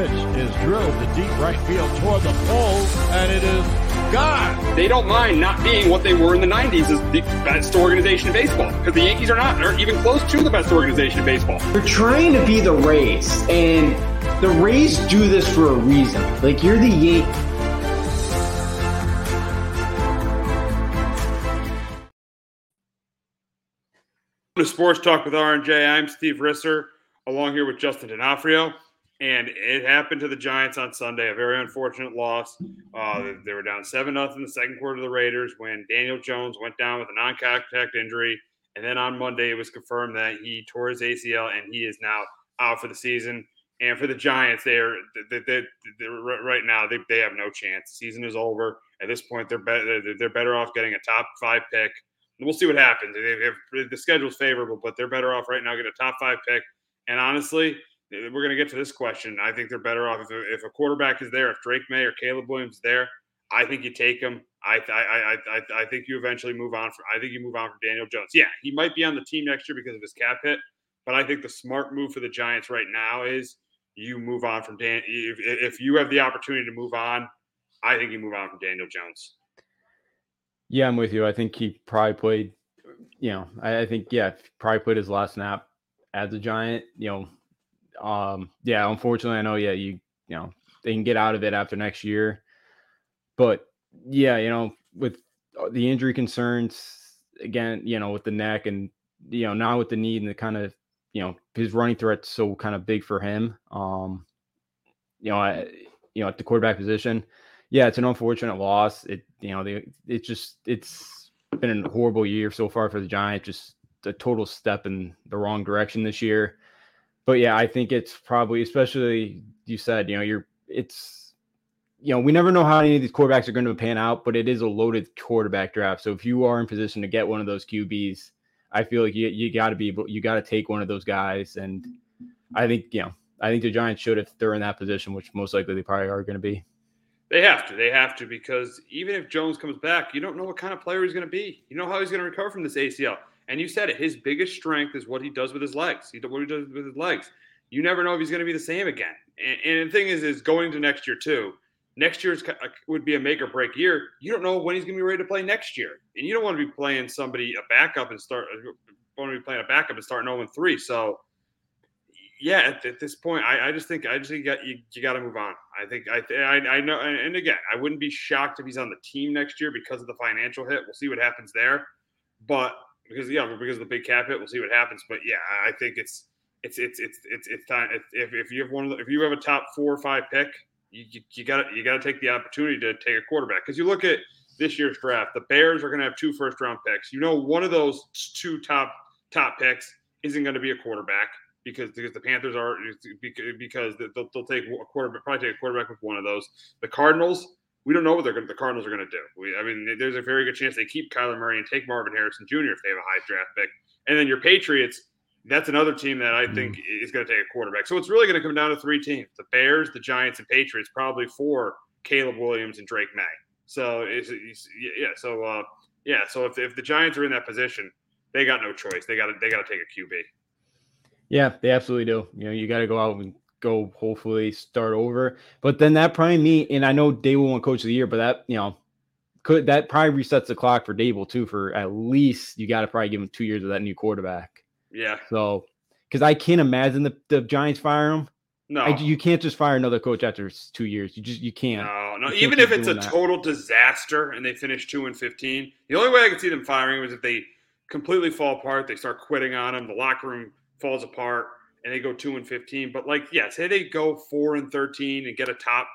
Pitch is drilled to deep right field toward the pole, and it is gone. They don't mind not being what they were in the 90s as the best organization in baseball because the Yankees are not, aren't even close to the best organization in baseball. They're trying to be the Rays, and the Rays do this for a reason. Like, you're the Yankees. to Sports Talk with R&J. I'm Steve Risser, along here with Justin D'Onofrio. And it happened to the Giants on Sunday, a very unfortunate loss. Uh, they were down 7 0 in the second quarter of the Raiders when Daniel Jones went down with a non contact injury. And then on Monday, it was confirmed that he tore his ACL and he is now out for the season. And for the Giants, they're, they they they're right now, they, they have no chance. The season is over. At this point, they're, better, they're better off getting a top five pick. We'll see what happens. They the schedule's favorable, but they're better off right now getting a top five pick. And honestly, we're going to get to this question. I think they're better off if, if a quarterback is there, if Drake Maye or Caleb Williams is there. I think you take him. I I, I I think you eventually move on. For, I think you move on from Daniel Jones. Yeah, he might be on the team next year because of his cap hit, but I think the smart move for the Giants right now is you move on from Dan. If, if you have the opportunity to move on, I think you move on from Daniel Jones. Yeah, I'm with you. I think he probably played. You know, I, I think yeah, probably played his last snap as a Giant. You know, um, yeah, unfortunately, I know. Yeah, you you know they can get out of it after next year, but yeah, you know, with the injury concerns again, you know, with the neck and you know now with the knee and the kind of you know his running threat's so kind of big for him. Um, you know, I, you know at the quarterback position, yeah, it's an unfortunate loss. It you know they it just it's been a horrible year so far for the Giants. Just a total step in the wrong direction this year but yeah, I think it's probably, especially you said, you know, you're, it's, you know, we never know how any of these quarterbacks are going to pan out, but it is a loaded quarterback draft. So if you are in position to get one of those QBs, I feel like you, you got to be able, you got to take one of those guys. And I think, you know, I think the Giants should if they're in that position, which most likely they probably are going to be. They have to. They have to because even if Jones comes back, you don't know what kind of player he's going to be. You know how he's going to recover from this ACL. And you said it. His biggest strength is what he does with his legs. He what he does with his legs. You never know if he's going to be the same again. And, and the thing is, is going to next year too. Next year's uh, would be a make or break year. You don't know when he's going to be ready to play next year, and you don't want to be playing somebody a backup and start. Uh, want to be playing a backup and start 0 3. So yeah, at, at this point, I, I, just think I just think you got, you, you got to move on. I think I, I I know, and again, I wouldn't be shocked if he's on the team next year because of the financial hit. We'll see what happens there, but because yeah, because of the big cap hit, we'll see what happens. But yeah, I think it's it's it's it's it's it's time. If, if you have one, of the, if you have a top four or five pick, you you got you got to take the opportunity to take a quarterback because you look at this year's draft, the Bears are going to have two first round picks. You know, one of those two top top picks isn't going to be a quarterback because because the Panthers are because they'll, they'll take a quarterback probably take a quarterback with one of those. The Cardinals, we don't know what they're going the Cardinals are going to do. We, I mean, there's a very good chance they keep Kyler Murray and take Marvin Harrison Jr. if they have a high draft pick. And then your Patriots, that's another team that I think mm. is going to take a quarterback. So it's really going to come down to three teams: the Bears, the Giants, and Patriots. Probably for Caleb Williams and Drake Maye. So it's, it's yeah. So uh, yeah. So if, if the Giants are in that position, they got no choice. They got to they got to take a QB. Yeah, they absolutely do. You know, you got to go out and go hopefully start over. But then that probably mean, and I know Daboll won Coach of the Year, but that you know could that probably resets the clock for Daboll too. For at least you got to probably give him two years of that new quarterback. Yeah. So because I can't imagine the, the Giants fire him. No, I, you can't just fire another coach after two years. You just you can't. No, no. Can't even if it's a that. total disaster and they finish two and fifteen, the only way I could see them firing was if they completely fall apart. They start quitting on him. The locker room falls apart and they go two and fifteen. But like, yeah, say they go four and thirteen and get a top,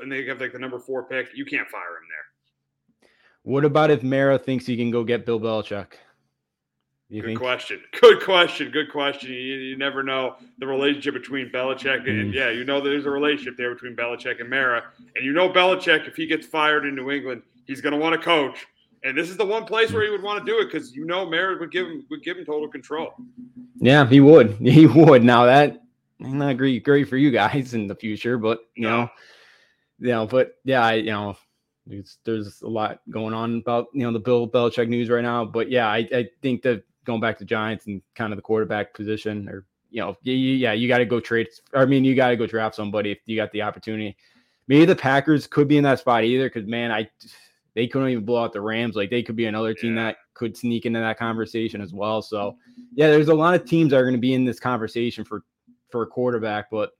and they have like the number four pick. You can't fire him there. What about if Mara thinks he can go get Bill Belichick? You Good think? question. Good question. Good question. You, you, never know the relationship between Belichick and, and, mm. yeah, you know there's a relationship there between Belichick and Mara, and you know Belichick if he gets fired in New England, he's going to want to coach, and this is the one place where he would want to do it because you know Mara would give him would give him total control. Yeah, he would. He would. Now that I'm not great, great for you guys in the future, but you no. know, you know, but yeah, I, you know, there's, there's a lot going on about you know the Bill Belichick news right now. But yeah, I, I think that going back to Giants and kind of the quarterback position, or you know, yeah, you got to go trade. I mean, you got to go draft somebody if you got the opportunity. Maybe the Packers could be in that spot either, because man, I they couldn't even blow out the Rams. Like they could be another team yeah. that could sneak into that conversation as well. So mm-hmm. yeah, there's a lot of teams that are going to be in this conversation for for a quarterback. But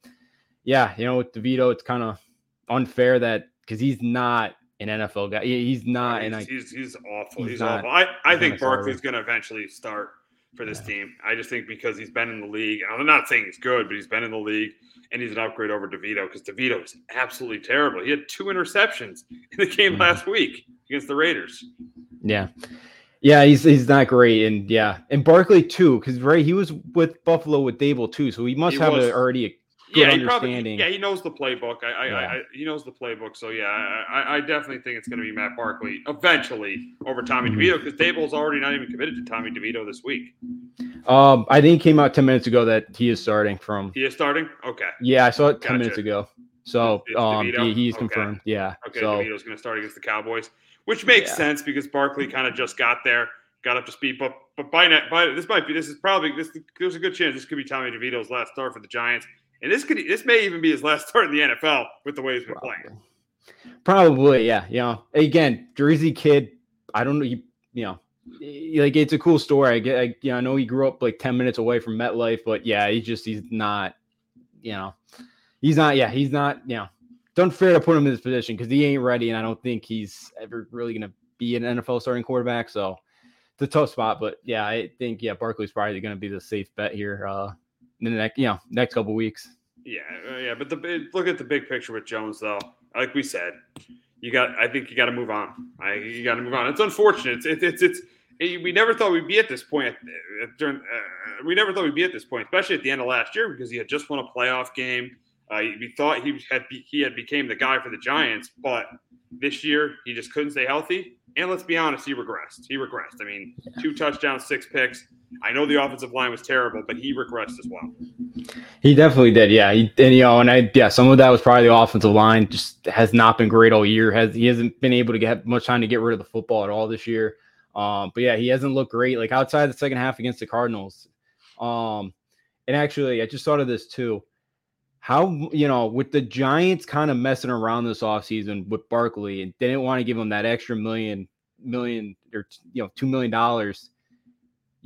yeah, you know, with DeVito, it's kind of unfair that because he's not an NFL guy. He's not, he's, and I, he's, he's awful. He's, he's awful. I, I think Barkley's going to eventually start for this yeah. team. I just think because he's been in the league. I'm not saying he's good, but he's been in the league and he's an upgrade over DeVito because DeVito is absolutely terrible. He had two interceptions in the game mm-hmm. last week against the Raiders. Yeah. Yeah, he's he's not great, and yeah, and Barkley too, because right, he was with Buffalo with Daboll too, so he must he have a, already a good yeah, he understanding. Probably, yeah, he knows the playbook. I, I, yeah. I, he knows the playbook. So yeah, I, I definitely think it's going to be Matt Barkley eventually over Tommy mm-hmm. DeVito because Daboll's already not even committed to Tommy DeVito this week. Um, I think it came out ten minutes ago that he is starting from. He is starting. Okay. Yeah, I saw it ten gotcha. minutes ago. So um, he, he's okay. confirmed. Yeah. Okay. So, DeVito's going to start against the Cowboys, which makes yeah. sense because Barkley kind of just got there, got up to speed. But but by, by this might be this is probably this there's a good chance this could be Tommy DeVito's last start for the Giants. And this could this may even be his last start in the NFL with the way he's been Probably. playing. Probably, yeah. You know, again, Jersey kid. I don't know. You, you know, like it's a cool story. I get. I, you know, I know he grew up like ten minutes away from MetLife, but yeah, he just he's not. You know, he's not. Yeah, he's not. You know, don't unfair to put him in this position because he ain't ready, and I don't think he's ever really gonna be an NFL starting quarterback. So it's a tough spot, but yeah, I think yeah, Barkley's probably gonna be the safe bet here. Uh, in the next, you know, next couple weeks. Yeah, uh, yeah, but the look at the big picture with Jones, though. Like we said, you got. I think you got to move on. I you got to move on. It's unfortunate. It's it's it's. it, we never thought we'd be at this point. Uh, during, uh, we never thought we'd be at this point, especially at the end of last year, because he had just won a playoff game. Uh, we thought he had he had became the guy for the Giants, but this year he just couldn't stay healthy. And let's be honest, he regressed. He regressed. I mean, two touchdowns, six picks. I know the offensive line was terrible, but he regressed as well. He definitely did. Yeah, he, and you know, and I yeah, some of that was probably the offensive line just has not been great all year. Has he hasn't been able to get much time to get rid of the football at all this year. Um, but yeah, he hasn't looked great. Like outside the second half against the Cardinals. Um, and actually, I just thought of this too. How you know, with the Giants kind of messing around this offseason with Barkley and didn't want to give him that extra million million or you know two million dollars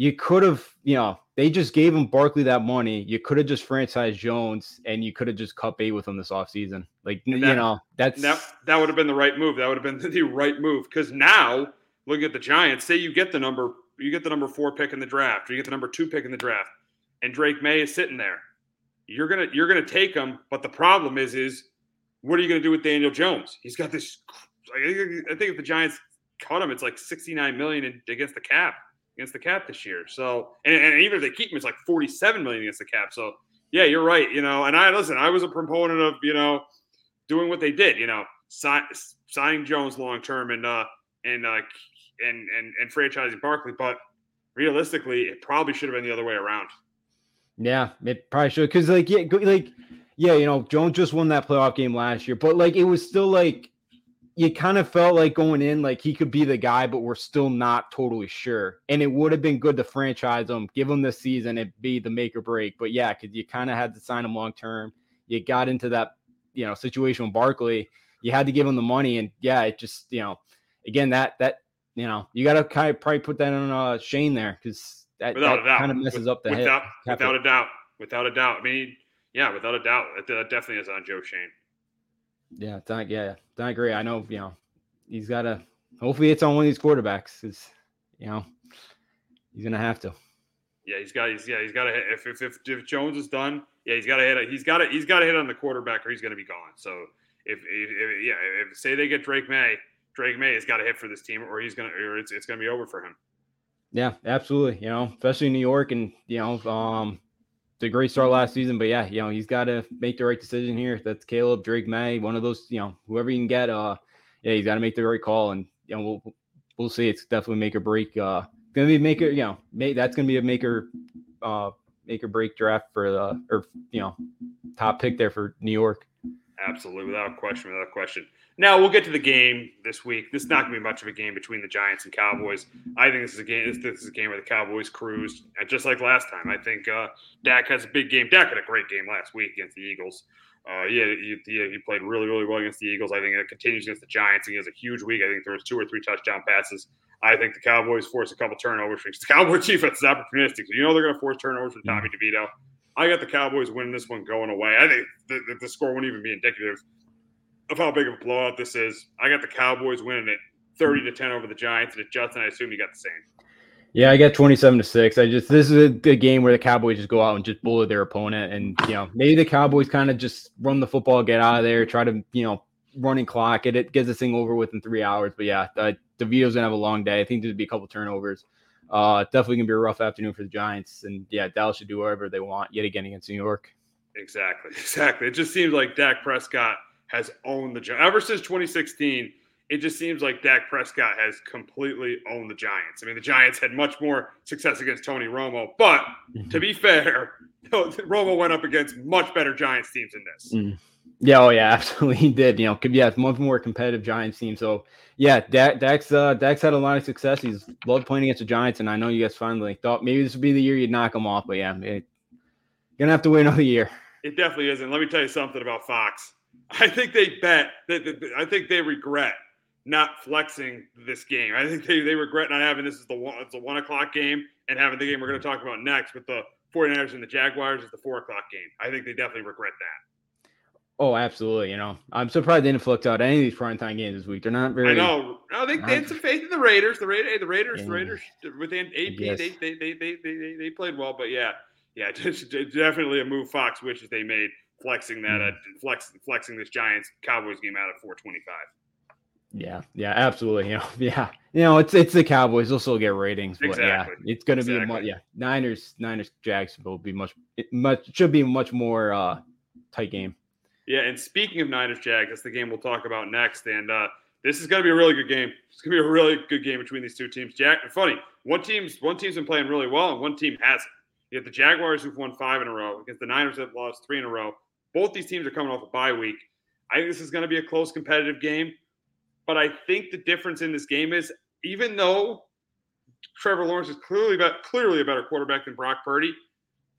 you could have, you know, they just gave him Barkley that money. You could have just franchised Jones and you could have just cut bait with him this offseason. Like, that, you know, that's that, that would have been the right move. That would have been the right move. Because now, look at the Giants. Say you get the number, you get the number four pick in the draft, or you get the number two pick in the draft, and Drake Maye is sitting there. You're gonna you're gonna take him, but the problem is is what are you gonna do with Daniel Jones? He's got this. I think if the Giants cut him, it's like 69 million against the cap against the cap this year. So, and, and, even if they keep him, it's like 47 million against the cap. So, yeah, you're right. You know, and I listen, I was a proponent of, you know, doing what they did, you know, sign, signing Jones long term and, uh, and, uh, and, and, and franchising Barkley. But realistically, it probably should have been the other way around. Yeah, it probably should. Cause like, yeah, like, yeah, you know, Jones just won that playoff game last year, but like, it was still like, you kind of felt like going in like he could be the guy, but we're still not totally sure. And it would have been good to franchise him, give him the season, and be the make or break. But yeah, because you kind of had to sign him long term. You got into that, you know, situation with Barkley. You had to give him the money, and yeah, it just, you know, again that that you know you got to kind of probably put that on uh, Schoen there because that, that kind of messes With, up the without without a doubt, without a doubt. I mean, yeah, without a doubt, that definitely is on Joe Schoen. Yeah, Don, yeah, I agree. I know, you know, he's got to. Hopefully, it's on one of these quarterbacks because, you know, he's gonna have to. Yeah, he's got. He's yeah, he's got to hit. If, if if if Jones is done, yeah, he's got to hit. He's got to he's got to hit on the quarterback, or he's gonna be gone. So if, if, if yeah, if say they get Drake Maye, Drake Maye has got to hit for this team, or he's gonna, or it's it's gonna be over for him. Yeah, absolutely. You know, especially in New York, and you know, um, it's a great start last season, but yeah, you know, he's got to make the right decision here. That's Caleb, Drake Maye, one of those, you know, whoever you can get. Uh, yeah, he's got to make the right call, and you know, we'll we'll see. It's definitely make or break. Uh, gonna be make it, you know, make that's gonna be a maker, uh, make or break draft for the or you know, top pick there for New York. Absolutely, without question, without question. Now we'll get to the game this week. This is not going to be much of a game between the Giants and Cowboys. I think this is a game. This, this is a game where the Cowboys cruised, and just like last time, I think uh, Dak has a big game. Dak had a great game last week against the Eagles. Uh, yeah, he, he, he, played really, really well against the Eagles. I think it continues against the Giants. He has a huge week. I think there was two or three touchdown passes. I think the Cowboys force a couple turnovers. The Cowboys defense is opportunistic. So you know they're going to force turnovers from Tommy DeVito. I got the Cowboys winning this one going away. I think the, the, the score wouldn't even be indicative of how big of a blowout this is. I got the Cowboys winning it 30 to 10 over the Giants. And Justin, I assume you got the same. Yeah, I got 27 to 6. I just this is a, a, game where the Cowboys just go out and just bully their opponent and you know, maybe the Cowboys kind of just run the football, get out of there, try to, you know, running clock it. It gets this thing over with in 3 hours. But yeah, uh, DeVito's going to have a long day. I think there'll be a couple turnovers. Uh definitely going to be a rough afternoon for the Giants and yeah, Dallas should do whatever they want yet again against New York. Exactly. Exactly. It just seems like Dak Prescott has owned the Giants ever since 2016. It just seems like Dak Prescott has completely owned the Giants. I mean, the Giants had much more success against Tony Romo, but to be fair, Romo went up against much better Giants teams than this. Mm. Yeah, oh yeah, absolutely he did. You know, yeah, much more competitive Giants team. So yeah, Dak, Dak's uh, Dak's had a lot of success. He's loved playing against the Giants, and I know you guys finally thought maybe this would be the year you'd knock him off. But yeah, it, gonna have to wait another year. It definitely isn't. Let me tell you something about Fox. I think they bet that, I think they regret not flexing this game. I think they, they regret not having this as the one it's a one o'clock game and having the game we're going to talk about next with the 49ers and the Jaguars is the four o'clock game. I think they definitely regret that. Oh, absolutely. You know, I'm surprised they didn't flex out any of these primetime games this week. They're not very. I know. No, they, they had some faith in the Raiders. The Raiders, the Raiders, yeah. the Raiders within AP, they, they, they, they, they, they played well. But yeah, yeah, definitely a move Fox wishes they made flexing that uh, flex flexing this Giants Cowboys game out at 425. Yeah, yeah, absolutely. You know, yeah, you know, it's it's the Cowboys. They'll still get ratings, but exactly. yeah, it's going to exactly. be a much yeah. Niners, Niners, Jacksonville will be much much should be much more uh tight game. Yeah, and speaking of Niners, Jags, that's the game we'll talk about next. And uh this is going to be a really good game. It's going to be a really good game between these two teams. Jack, funny, one team's one team's been playing really well, and one team hasn't. You have the Jaguars who've won five in a row against the Niners that lost three in a row. Both these teams are coming off a bye week. I think this is going to be a close competitive game. But I think the difference in this game is even though Trevor Lawrence is clearly clearly a better quarterback than Brock Purdy,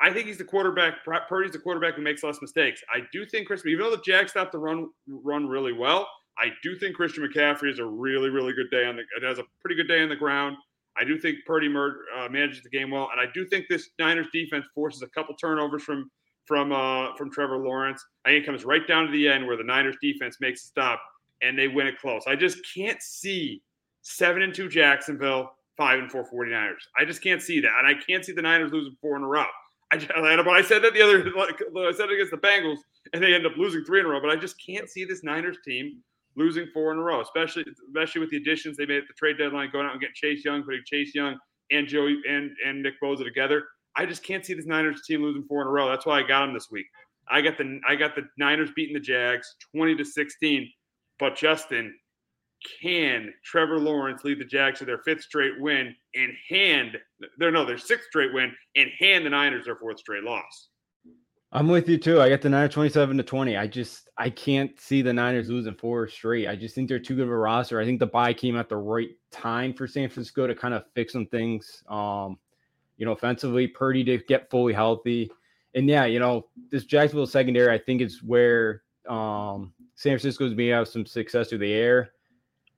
I think he's the quarterback. Purdy's the quarterback who makes less mistakes. I do think Chris, even though the Jags stopped the run run really well, I do think Christian McCaffrey has a really really good day on the. It has a pretty good day on the ground. I do think Purdy mer- uh, manages the game well, and I do think this Niners defense forces a couple turnovers from from uh, from Trevor Lawrence. I think it comes right down to the end where the Niners defense makes a stop and they win it close. I just can't see seven and two Jacksonville, five and four 49ers. I just can't see that, and I can't see the Niners losing four in a row. I, but I said that the other, I said it against the Bengals, and they end up losing three in a row. But I just can't see this Niners team losing four in a row, especially especially with the additions they made at the trade deadline, going out and getting Chase Young, putting Chase Young and Joey and and Nick Bosa together. I just can't see this Niners team losing four in a row. That's why I got them this week. I got the I got the Niners beating the Jags twenty to sixteen. But Justin, can Trevor Lawrence lead the Jags to their fifth straight win and hand their no their sixth straight win and hand the Niners their fourth straight loss? I'm with you too. I got the Niners 27 to 20. I just I can't see the Niners losing four straight. I just think they're too good of a roster. I think the bye came at the right time for San Francisco to kind of fix some things. Um, you know, offensively, Purdy to get fully healthy. And yeah, you know, this Jacksonville secondary, I think is where um San Francisco's may have some success through the air.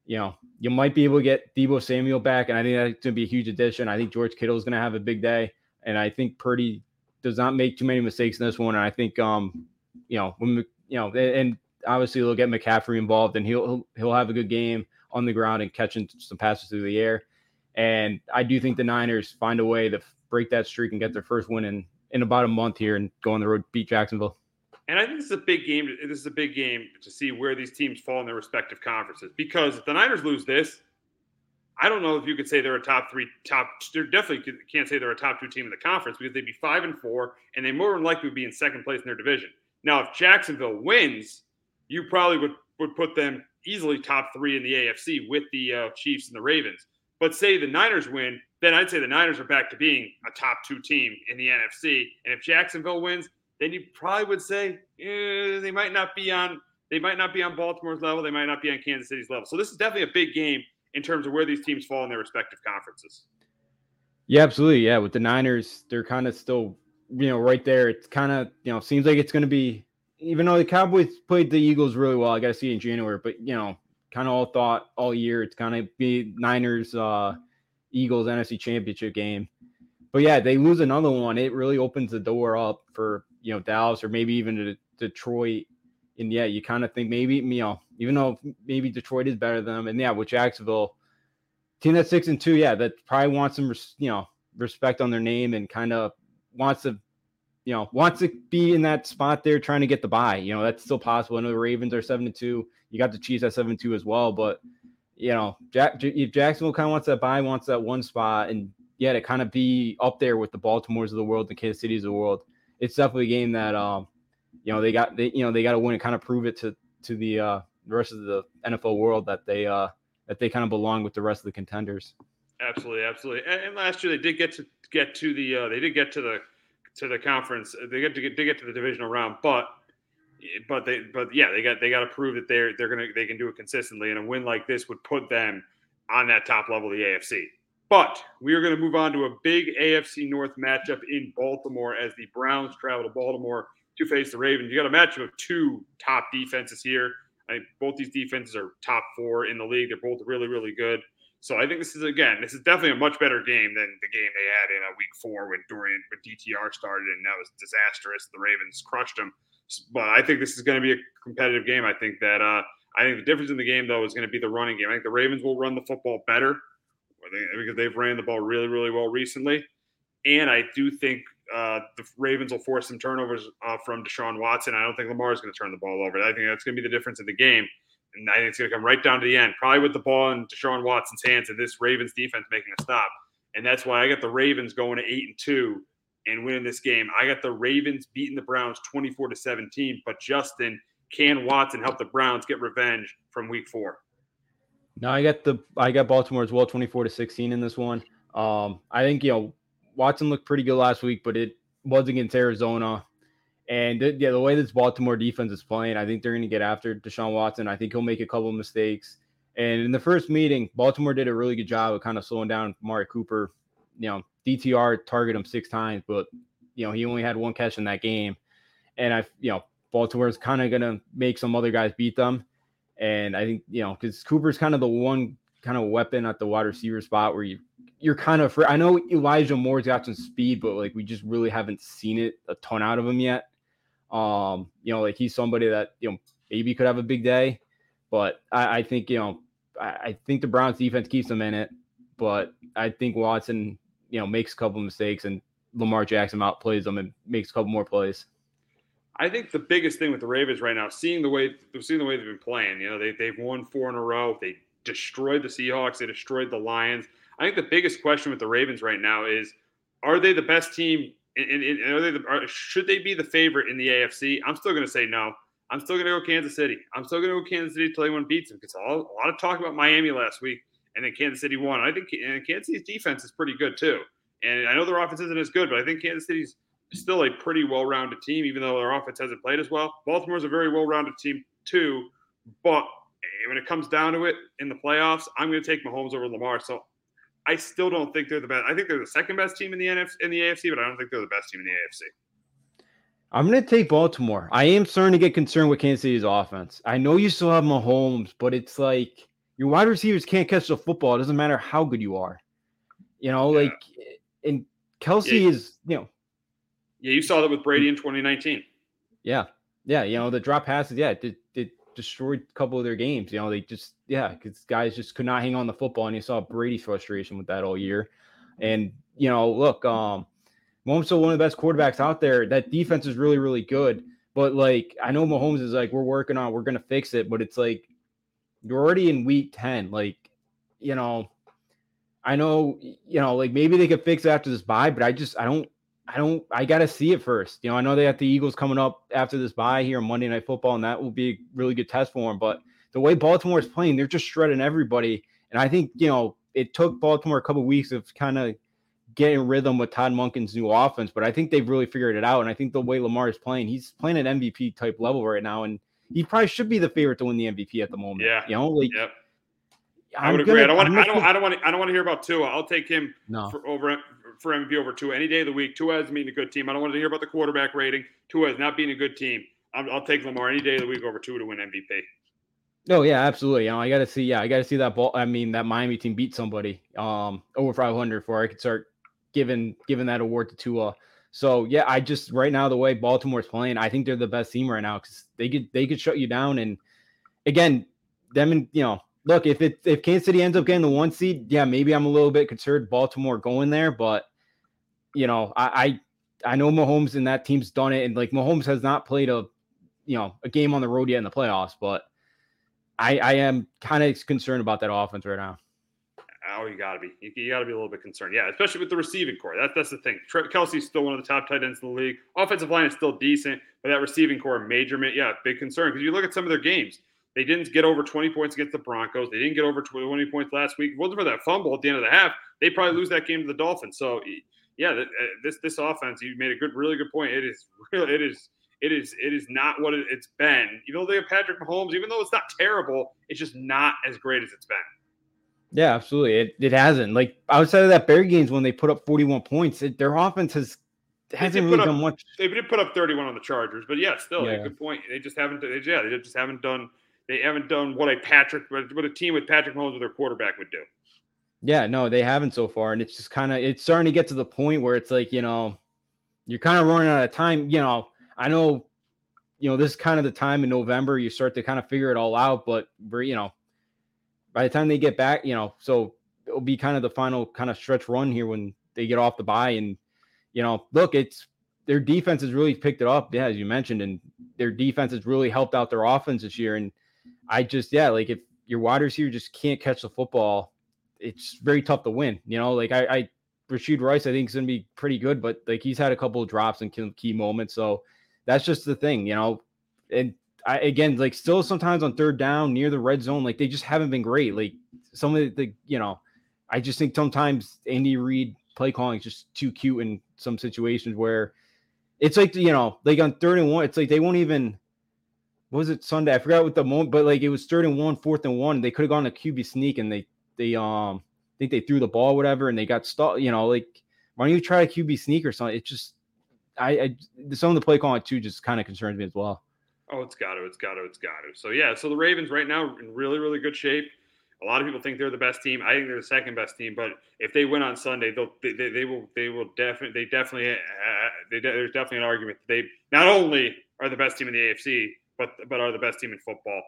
You know, you might be able to get Deebo Samuel back, and I think that's going to be a huge addition. I think George Kittle is going to have a big day, and I think Purdy does not make too many mistakes in this one. And I think, um, you know, when you know, and obviously they'll get McCaffrey involved, and he'll, he'll have a good game on the ground and catching some passes through the air. And I do think the Niners find a way to break that streak and get their first win in in about a month here and go on the road beat Jacksonville. And I think this is a big game. This is a big game to see where these teams fall in their respective conferences. Because if the Niners lose this, I don't know if you could say they're a top three, top. They're definitely can't say they're a top two team in the conference because they'd be five and four, and they more than likely would be in second place in their division. Now, if Jacksonville wins, you probably would would put them easily top three in the AFC with the uh, Chiefs and the Ravens. But say the Niners win, then I'd say the Niners are back to being a top two team in the NFC. And if Jacksonville wins, then you probably would say eh, they might not be on they might not be on Baltimore's level, they might not be on Kansas City's level. So this is definitely a big game in terms of where these teams fall in their respective conferences. Yeah, absolutely. Yeah, with the Niners, they're kind of still, you know, right there. It's kind of, you know, seems like it's going to be, even though the Cowboys played the Eagles really well. I got to see in January, but you know, kind of all thought all year it's kind of be Niners, uh, Eagles NFC Championship game. But yeah, they lose another one. It really opens the door up for you know Dallas or maybe even to Detroit. And yeah, you kind of think maybe you know even though maybe Detroit is better than them, and yeah, with Jacksonville, team that's six and two, yeah, that probably wants some you know respect on their name and kind of wants to you know wants to be in that spot there trying to get the bye. You know that's still possible. I know the Ravens are seven to two. You got the Chiefs at seven two as well, but you know Jack, if Jacksonville kind of wants that bye, wants that one spot, and yeah, to kind of be up there with the Baltimores of the world, the Kansas Cities of the world it's definitely a game that um, you know they got they you know they got to win and kind of prove it to to the uh, the rest of the NFL world that they uh, that they kind of belong with the rest of the contenders. Absolutely, absolutely. And, and last year they did get to get to the uh, they did get to the to the conference. They get to get they get to the divisional round, but but they but yeah they got they got to prove that they're they're gonna they can do it consistently, and a win like this would put them on that top level of the AFC. But we are going to move on to a big AFC North matchup in Baltimore as the Browns travel to Baltimore to face the Ravens. You got a matchup of two top defenses here. I think both these defenses are top four in the league. They're both really, really good. So I think this is again, this is definitely a much better game than the game they had in a week four when Dorian when DTR started and that was disastrous. The Ravens crushed them. But I think this is going to be a competitive game. I think that uh, I think the difference in the game though is going to be the running game. I think the Ravens will run the football better because they've ran the ball really, really well recently. And I do think uh, the Ravens will force some turnovers uh, from Deshaun Watson. I don't think Lamar is going to turn the ball over. I think that's going to be the difference in the game. And I think it's going to come right down to the end, probably with the ball in Deshaun Watson's hands and this Ravens defense making a stop. And that's why I got the Ravens going to eight and two and winning this game. I got the Ravens beating the Browns 24 to 17. But Justin, can Watson help the Browns get revenge from week four? No, I got the I got Baltimore as well, 24 to 16 in this one. Um, I think you know Watson looked pretty good last week, but it was against Arizona. And th- yeah, the way this Baltimore defense is playing, I think they're going to get after Deshaun Watson. I think he'll make a couple of mistakes. And in the first meeting, Baltimore did a really good job of kind of slowing down Amari Cooper. You know, DTR targeted him six times, but you know he only had one catch in that game. And I, you know, Baltimore's kind of going to make some other guys beat them. And I think, you know, because Cooper's kind of the one kind of weapon at the wide receiver spot where you you're kind of. I know Elijah Moore's got some speed, but like we just really haven't seen it a ton out of him yet. Um, you know, like he's somebody that you know maybe could have a big day, but I, I think you know I, I think the Browns defense keeps them in it, but I think Watson you know makes a couple mistakes and Lamar Jackson outplays them and makes a couple more plays. I think the biggest thing with the Ravens right now, seeing the way seeing the way they've been playing, you know, they they've won four in a row. They destroyed the Seahawks. They destroyed the Lions. I think the biggest question with the Ravens right now is, are they the best team? And, are they the, are, should they be the favorite in the AFC? I'm still going to say no. I'm still going to go Kansas City. I'm still going to go Kansas City until anyone beats them because a lot of talk about Miami last week, and then Kansas City won. I think and Kansas City's defense is pretty good too. And I know their offense isn't as good, but I think Kansas City's still a pretty well-rounded team, even though their offense hasn't played as well. Baltimore's a very well-rounded team too, but when it comes down to it in the playoffs, I'm going to take Mahomes over Lamar. So I still don't think they're the best. I think they're the second best team in the NFC, in the AFC, but I don't think they're the best team in the AFC. I'm going to take Baltimore. I am starting to get concerned with Kansas City's offense. I know you still have Mahomes, but it's like your wide receivers can't catch the football. It doesn't matter how good you are. You know, yeah. like, and Kelce yeah. is, you know, yeah, you saw that with Brady in 2019. Yeah. Yeah. You know, the drop passes, yeah, it, it destroyed a couple of their games. You know, they just, yeah, because guys just could not hang on the football. And you saw Brady's frustration with that all year. And, you know, look, um, Mahomes still one of the best quarterbacks out there. That defense is really, really good. But like, I know Mahomes is like, we're working on, we're gonna fix it. But it's like, you're already in week 10. Like, you know, I know, you know, like maybe they could fix it after this bye, but I just, I don't I don't. I got to see it first. You know, I know they have the Eagles coming up after this bye here on Monday Night Football, and that will be a really good test for them. But the way Baltimore is playing, they're just shredding everybody. And I think you know it took Baltimore a couple of weeks of kind of getting rhythm with Todd Monken's new offense, but I think they've really figured it out. And I think the way Lamar is playing, he's playing at MVP type level right now, and he probably should be the favorite to win the MVP at the moment. Yeah, you know, like. Yep. I would agree. I don't want. I don't. I don't want. I don't want to hear about Tua. I'll take him no. for over for MVP over Tua any day of the week. Tua is being a good team. I don't want to hear about the quarterback rating. Tua is not being a good team. i will take Lamar any day of the week over Tua to win MVP. No, oh, yeah, absolutely. You know, I got to see. Yeah, I got to see that ball. I mean, that Miami team beat somebody um over 500 before I could start giving giving that award to Tua. So yeah, I just right now the way Baltimore's playing, I think they're the best team right now because they could they could shut you down. And again, them and you know look, if it if Kansas City ends up getting the one seed, yeah, maybe I'm a little bit concerned Baltimore going there, but you know, I I, I know Mahomes and that team's done it, and like Mahomes has not played a you know a game on the road yet in the playoffs, but I I am kind of concerned about that offense right now. Oh, you gotta be. You, you, gotta be a little bit concerned. Yeah, especially with the receiving corps. That, that's the thing. Kelce's still one of the top tight ends in the league. Offensive line is still decent, but that receiving corps, major, yeah, big concern. Because you look at some of their games, they didn't get over 20 points against the Broncos. They didn't get over 20 points last week. If it wasn't for that fumble at the end of the half, they probably lose that game to the Dolphins. So, yeah, uh, this this offense, you made a good, really good point. It is real. It is. It is. It is not what it's been. Even though they have Patrick Mahomes, even though it's not terrible, it's just not as great as it's been. Yeah, absolutely. It, it hasn't. Like outside of that Bear games when they put up 41 points, it, their offense has hasn't really up, done much. They did put up 31 on the Chargers, but yeah, still yeah. a good point. They just haven't. They, yeah, they just haven't done they haven't done what a Patrick, what a team with Patrick Mahomes with their quarterback would do. Yeah, no, they haven't so far, and it's just kind of it's starting to get to the point where it's like you know, you're kind of running out of time. You know, I know, you know, this is kind of the time in November you start to kind of figure it all out, but you know, by the time they get back, you know, so it'll be kind of the final kind of stretch run here when they get off the bye, and you know, look, it's their defense has really picked it up, yeah, as you mentioned, and their defense has really helped out their offense this year, and I just yeah, like if your wide receiver just can't catch the football, it's very tough to win. You know, like I, I Rashee Rice, I think is going to be pretty good, but like he's had a couple of drops in key moments, so that's just the thing, you know. And I again, like still sometimes on third down near the red zone, like they just haven't been great. Like some of the, you know, I just think sometimes Andy Reid play calling is just too cute in some situations where it's like you know, like on third and one, it's like they won't even was it Sunday? I forgot what the moment, but like it was third and one, fourth and one. They could have gone to QB sneak and they they um I think they threw the ball, whatever, and they got stuck. You know, like why don't you try a QB sneak or something? It just I, I some of the play calling too just kind of concerns me as well. Oh, it's got to, it's got to, it's got to. So yeah, so the Ravens right now in really, really good shape. A lot of people think they're the best team. I think they're the second best team. But if they win on Sunday, they'll they, they, will they will definitely they definitely uh, they, there's definitely an argument they not only are the best team in the AFC, but but are the best team in football.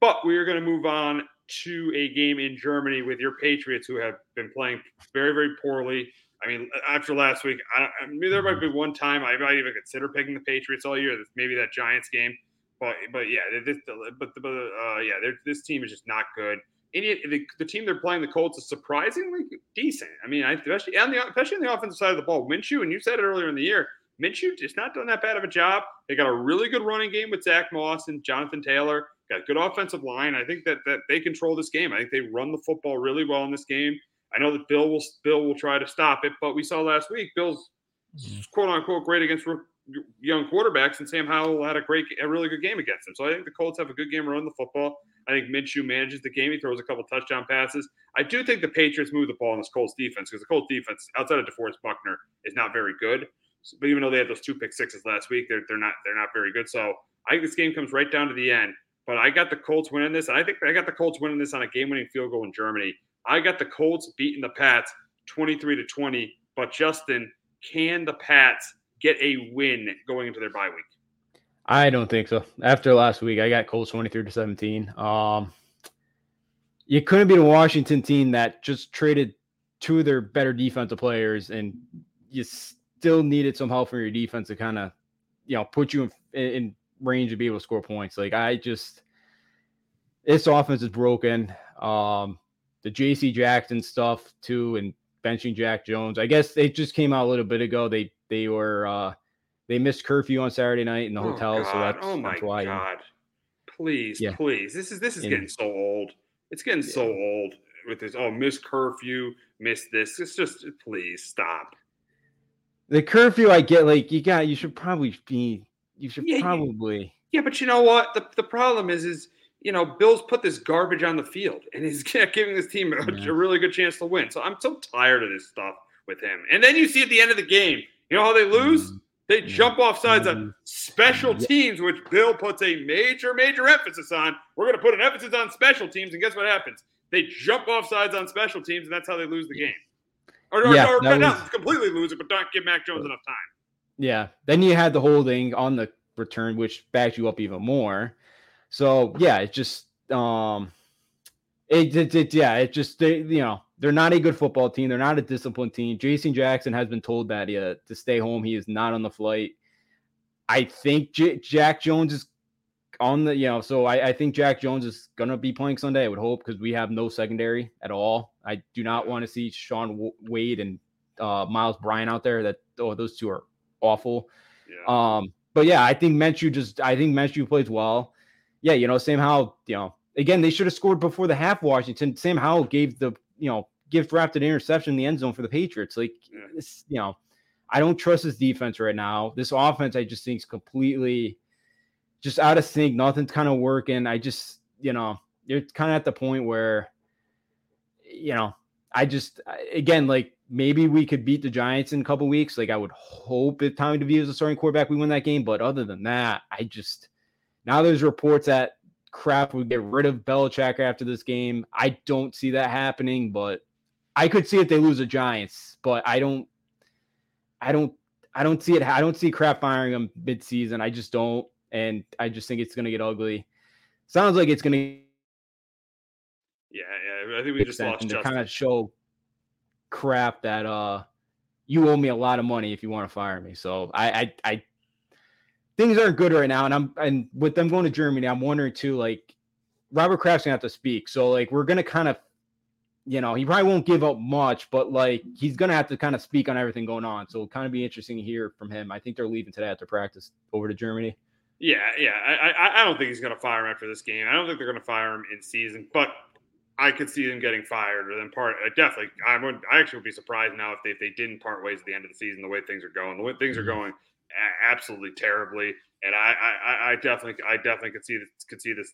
But we are going to move on to a game in Germany with your Patriots, who have been playing very very poorly. I mean, after last week, I, I mean, there might be one time I might even consider picking the Patriots all year. Maybe that Giants game, but but yeah, this, but but uh, yeah, this team is just not good. Indian, the, the, team they're playing, the Colts, is surprisingly decent. I mean, I, especially on the especially on the offensive side of the ball, Minshew, and you said it earlier in the year, Minshew just not done that bad of a job. They got a really good running game with Zach Moss and Jonathan Taylor. Got good offensive line. I think that that they control this game. I think they run the football really well in this game. I know that Bill will Bill will try to stop it, but we saw last week Bill's mm-hmm. quote unquote great against young quarterbacks, and Sam Howell had a great, a really good game against them. So I think the Colts have a good game running the football. I think Minshew manages the game. He throws a couple touchdown passes. I do think the Patriots move the ball in this Colts defense because the Colts defense, outside of DeForest Buckner, is not very good. But even though they had those two pick sixes last week, they're, they're not they're not very good. So I think this game comes right down to the end. But I got the Colts winning this, and I think I got the Colts winning this on a game-winning field goal in Germany. I got the Colts beating the Pats 23 to 20. But Justin, can the Pats get a win going into their bye week? I don't think so. After last week, I got Colts 23 to 17. Um, you couldn't beat a Washington team that just traded two of their better defensive players, and you still needed some help from your defense to kind of, you know, put you in, in range to be able to score points. Like I just, this offense is broken. Um, the J.C. Jackson stuff too, and benching Jack Jones. I guess they just came out a little bit ago. They they were uh, they missed curfew on Saturday night in the oh hotel, God. so that's, oh my that's why. God. Please, Yeah. please. This is this is And- getting so old. It's getting so old with this. Oh, miss curfew, miss this. It's just please stop. The curfew, I get. Like you got, you should probably be. You should Yeah, probably. Yeah, but you know what? The, the problem is, is you know, Bill's put this garbage on the field, and he's giving this team a, Yeah. a really good chance to win. So I'm so tired of this stuff with him. And then you see at the end of the game, you know how they lose? Mhm. They jump off sides on Mhm. special teams, which Bill puts a major, major emphasis on. We're going to put an emphasis on special teams, and guess what happens? They jump off sides on special teams, and that's how they lose the game. Or, or, Yeah, or not was- completely lose it, but not give Mac Jones enough time. Yeah. Then you had the holding on the return, which backed you up even more. So yeah, it just um it, it, it yeah, it just they you know, they're not a good football team. They're not a disciplined team. J.C. Jackson has been told that yeah, to stay home. He is not on the flight. I think J- Jack Jones is on the you know, so I, I think Jack Jones is gonna be playing Sunday. I would hope because we have no secondary at all. I do not want to see Shaun Wade and uh, Myles Bryant out there. That oh, those two are awful. Yeah. Um, but yeah, I think Minshew just I think Minshew plays well. Yeah, you know, Sam Howell, you know, again, they should have scored before the half Washington. Sam Howell gave the, you know, gift wrapped an interception in the end zone for the Patriots. Like Yeah. this, you know, I don't trust his defense right now. This offense, I just think is completely just out of sync. Nothing's kind of working. I just, you know, you're kind of at the point where, you know, I just again like maybe we could beat the Giants in a couple weeks. Like I would hope if Tommy DeVito is a starting quarterback, we win that game. But other than that, I just now there's reports that Kraft would get rid of Belichick after this game. I don't see that happening, but I could see if they lose the Giants, but I don't I don't I don't see it. I don't see Kraft firing him mid-season. I just don't, and I just think it's gonna get ugly. Sounds like it's gonna Yeah, yeah. I think we just lost to kind of show Kraft that uh you owe me a lot of money if you want to fire me. So I I, I things aren't good right now, and I'm and with them going to Germany, I'm wondering too. Like Robert Kraft's gonna have to speak, so like we're gonna kind of. You know, he probably won't give up much, but like he's gonna have to kind of speak on everything going on. So it'll kind of be interesting to hear from him. I think they're leaving today after practice over to Germany. Yeah, yeah. I, I, I don't think he's going to fire him after this game. I don't think they're going to fire him in season, but I could see them getting fired or then part. I definitely, I would. I actually would be surprised now if they if they didn't part ways at the end of the season. The way things are going, the way things are Mhm. going, absolutely terribly. And I, I, I- definitely, I definitely could see this, could see this,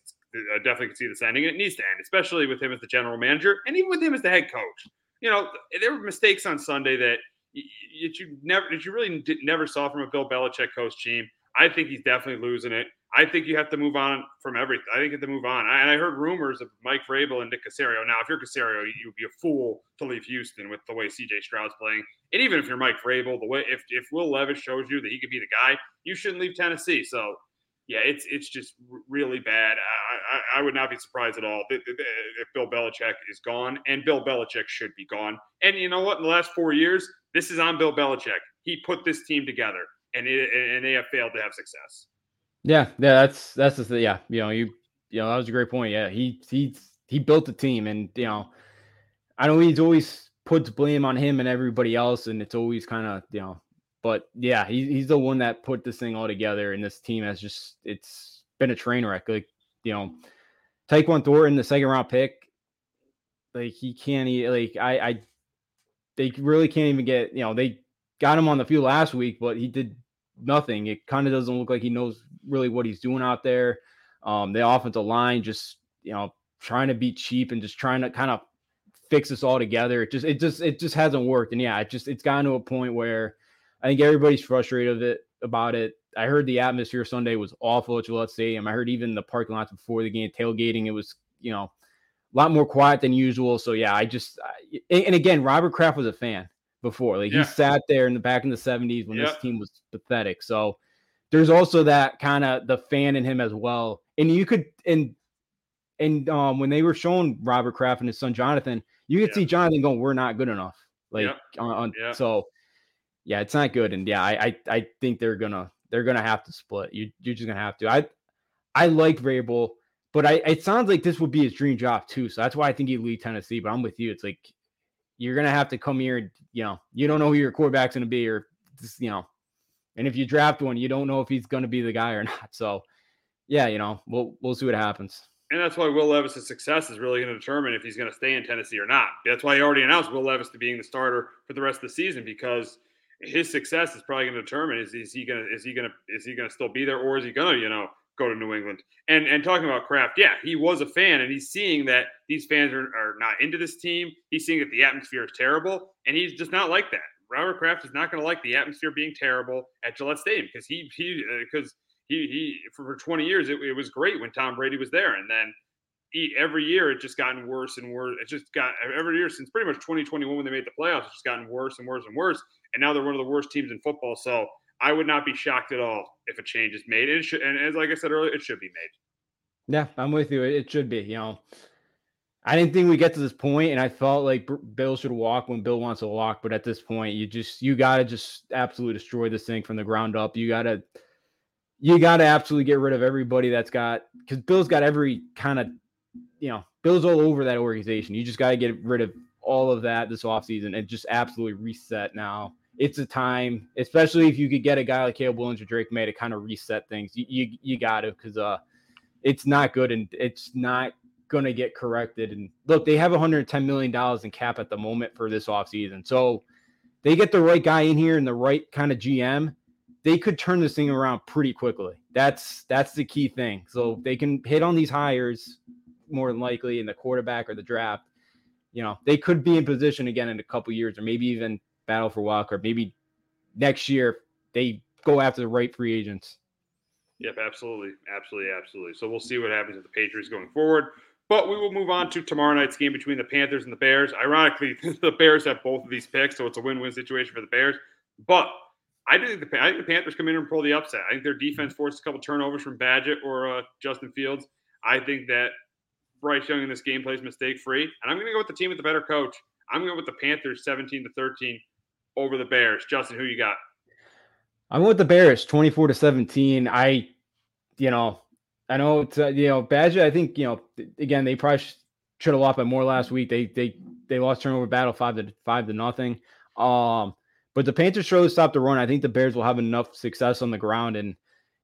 I definitely could see this ending. And it needs to end, especially with him as the general manager and even with him as the head coach. You know, there were mistakes on Sunday that y- y- that you never, that you really did, never saw from a Bill Belichick coach team. I think he's definitely losing it. I think you have to move on from everything. I think you have to move on. I, and I heard rumors of Mike Vrabel and Nick Caserio. Now, if you're Caserio, you'd be a fool to leave Houston with the way CJ Stroud's playing. And even if you're Mike Vrabel, the way if, if Will Levis shows you that he could be the guy, you shouldn't leave Tennessee. So, yeah, it's it's just really bad. I, I, I would not be surprised at all if, if Bill Belichick is gone, and Bill Belichick should be gone. And you know what? In the last four years, this is on Bill Belichick. He put this team together, and it, and they have failed to have success. Yeah, yeah, that's that's the. Yeah, you know, you you know that was a great point. Yeah, he he he built the team, and you know, I know he's always puts blame on him and everybody else, and it's always kind of you know, but yeah, he, he's the one that put this thing all together, and this team has just it's been a train wreck. Like you know, Tyquan Thornton, the second round pick, like he can't like I I they really can't even get you know they got him on the field last week, but he did nothing. It kind of doesn't look like he knows really what he's doing out there. Um, the offensive line just you know trying to be cheap and just trying to kind of fix this all together. It just it just it just hasn't worked. And yeah, it just it's gotten to a point where I think everybody's frustrated of it about it. I heard the atmosphere Sunday was awful at Gillette Stadium. I heard even the parking lots before the game tailgating, it was you know a lot more quiet than usual. So yeah, I just I, and again, Robert Kraft was a fan before. Like yeah. he sat there in the back in the 70s when this team was pathetic. So there's also that kind of the fan in him as well. And you could and and um when they were showing Robert Kraft and his son Jonathan, you could yeah. see Jonathan going, "We're not good enough." Like yeah. on, on yeah. so yeah, it's not good. And yeah, I, I I think they're gonna they're gonna have to split. You you're just gonna have to. I I like Vrabel, but I it sounds like this would be his dream job too. So that's why I think he'd leave Tennessee. But I'm with you. It's like you're gonna have to come here you know you don't know who your quarterback's gonna be or just, you know and if you draft one, you don't know if he's to be the guy or not. So, yeah, you know, we'll we'll see what happens. And that's why Will Levis's success is really going to determine if he's going to stay in Tennessee or not. That's why he already announced Will Levis to being the starter for the rest of the season because his success is probably going to determine is, is he going to is he going to is he going to still be there or is he going to you know go to New England? And and talking about Kraft, yeah, he was a fan and he's seeing that these fans are, are not into this team. He's seeing that the atmosphere is terrible and he's just not like that. Robert Kraft is not going to like the atmosphere being terrible at Gillette Stadium because he he because uh, he he for, for 20 years it, it, was great when Tom Brady was there, and then he, every year it just gotten worse and worse. It just got every year since pretty much 2021 when they made the playoffs, it's just gotten worse and worse and worse. And now they're one of the worst teams in football. So I would not be shocked at all if a change is made. And, should, and as like I said earlier, it should be made. Yeah, I'm with you. It should be. You know, I didn't think we'd get to this point, and I felt like Bill should walk when Bill wants to walk. But at this point, you just you got to just absolutely destroy this thing from the ground up. You got to you got to absolutely get rid of everybody that's got because Bill's got every kind of you know Bill's all over that organization. You just got to get rid of all of that this offseason and just absolutely reset now. It's a time, especially if you could get a guy like Caleb Williams or Drake Maye to kind of reset things. You you, you got to because uh, it's not good and it's not going to get corrected. And look, they have 110 million dollars in cap at the moment for this offseason. So they get the right guy in here and the right kind of GM, they could turn this thing around pretty quickly. That's that's the key thing. So they can hit on these hires more than likely in the quarterback or the draft. You know, they could be in position again in a couple years, or maybe even battle for wild card. Maybe next year they go after the right free agents. Yep, absolutely, absolutely, absolutely. So we'll see what happens with the Patriots going forward. But we will move on to tomorrow night's game between the Panthers and the Bears. Ironically, the Bears have both of these picks, so it's a win-win situation for the Bears. But I think the, I think the Panthers come in and pull the upset. I think their defense forces a couple turnovers from Bagent or uh, Justin Fields. I think that Bryce Young in this game plays mistake-free, and I'm going to go with the team with the better coach. I'm going with the Panthers 17 to 13 over the Bears. Justin, who you got? I'm with the Bears 24 to 17. I, you know, I know it's uh, you know Bagent. I think you know again they probably should have lost by more last week. They they they lost turnover battle five to five to nothing. Um, but the Panthers to stop the run. I think the Bears will have enough success on the ground. And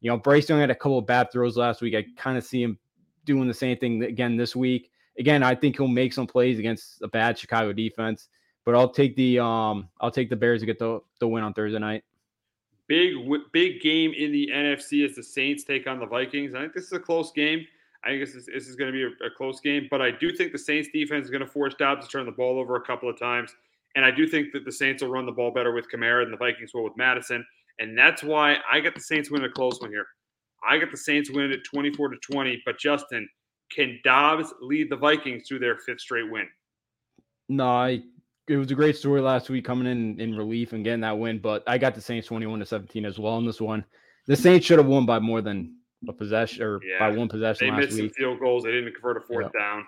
you know Bryce Young had a couple of bad throws last week. I kind of see him doing the same thing again this week. Again, I think he'll make some plays against a bad Chicago defense. But I'll take the um I'll take the Bears to get the the win on Thursday night. Big big game in the NFC as the Saints take on the Vikings. I think this is a close game. I think this is, this is going to be a, a, close game, but I do think the Saints defense is going to force Dobbs to turn the ball over a couple of times. And I do think that the Saints will run the ball better with Kamara than the Vikings will with Mattison, And that's why I got the Saints winning a close one here. I got the Saints winning at 24 to 20. But Justin, can Dobbs lead the Vikings to their fifth straight win? No, I, it was a great story last week coming in in relief and getting that win, but I got the Saints 21 to 17 as well in this one. The Saints should have won by more than a possession or Yeah, by one possession They last missed some week. field goals. They didn't convert a fourth Yeah. down.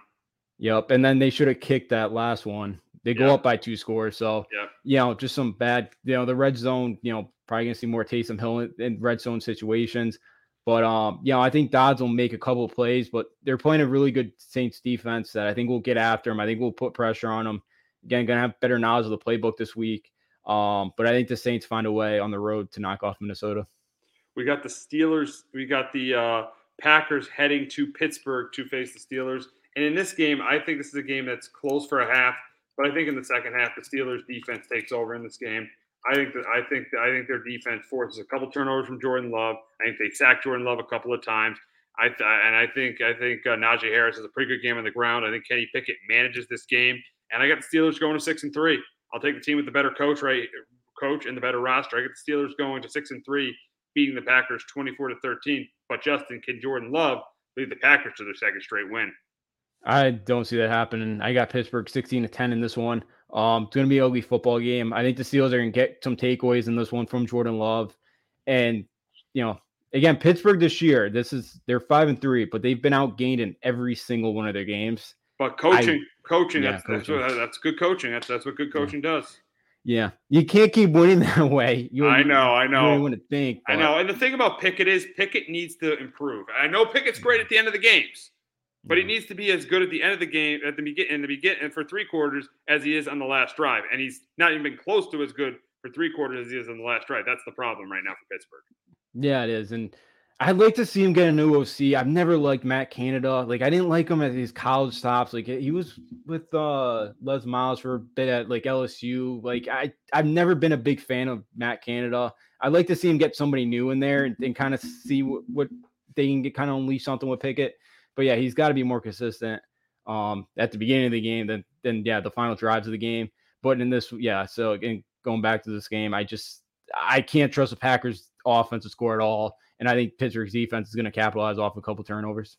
Yep. And then they should have kicked that last one. They go Yeah. up by two scores. So, Yep. you know, just some bad, you know, the red zone, you know, probably going to see more Taysom Hill in, in red zone situations. But, um, you know, I think Dobbs will make a couple of plays, but they're playing a really good Saints defense that I think will get after him. I think we'll put pressure on them. Again, going to have better knowledge of the playbook this week. Um, but I think the Saints find a way on the road to knock off Minnesota. We got the Steelers. We got the uh, Packers heading to Pittsburgh to face the Steelers. And in this game, I think this is a game that's close for a half. But I think in the second half, the Steelers defense takes over in this game. I think that I think that, I think their defense forces a couple turnovers from Jordan Love. I think they sacked Jordan Love a couple of times. I th- and I think I think uh, Najee Harris has a pretty good game on the ground. I think Kenny Pickett manages this game, and I got the Steelers going to six and three. I'll take the team with the better coach, right? Coach and the better roster. I get the Steelers going to six and three, beating the Packers twenty four to thirteen. But Justin, can Jordan Love lead the Packers to their second straight win? I don't see that happening. I got Pittsburgh 16 to 10 in this one. Um, it's going to be an ugly football game. I think the Steelers are going to get some takeaways in this one from Jordan Love. And, you know, again, Pittsburgh this year, this is they're five and three, but they've been outgained in every single one of their games. But coaching, coaching, yeah, that's, coaching. that's what, that's good coaching. That's that's what good coaching does. Yeah. You can't keep winning that way. You, I know, I know. really wouldn't think. I know. And the thing about Pickett is Pickett needs to improve. I know Pickett's great at the end of the games, but he needs to be as good at the end of the game at the begin in the begin and for three quarters as he is on the last drive. And he's not even been close to as good for three quarters as he is on the last drive. That's the problem right now for Pittsburgh. Yeah, it is. And I'd like to see him get a new OC. I've never liked Matt Canada. Like I didn't like him at his college stops. Like he was with uh Les Miles for a bit at like LSU. Like I I've never been a big fan of Matt Canada. I'd like to see him get somebody new in there and, and kind of see what, what they can get kind of unleash something with Pickett. But yeah, he's got to be more consistent um at the beginning of the game than than yeah, the final drives of the game. But in this, yeah, so again, going back to this game, I just I can't trust the Packers offense to score at all. And I think Pittsburgh's defense is going to capitalize off a couple turnovers.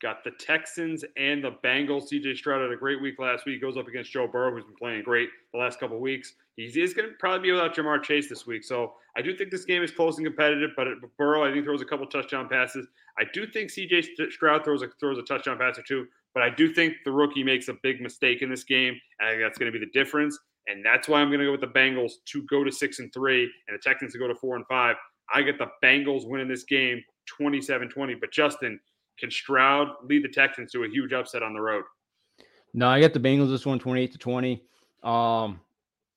Got the Texans and the Bengals. CJ Stroud had a great week last week. Goes up against Joe Burrow, who's been playing great the last couple weeks. He's, he's going to probably be without Ja'Marr Chase this week. So I do think this game is close and competitive. But Burrow, I think, throws a couple touchdown passes. I do think CJ Stroud throws a throws a touchdown pass or two. But I do think the rookie makes a big mistake in this game, and I think that's going to be the difference. And that's why I'm going to go with the Bengals to go to six and three, and the Texans to go to four and five. I get the Bengals winning this game 27-20. But Justin, can Stroud lead the Texans to a huge upset on the road? No, I got the Bengals this one 28 to 20. Um,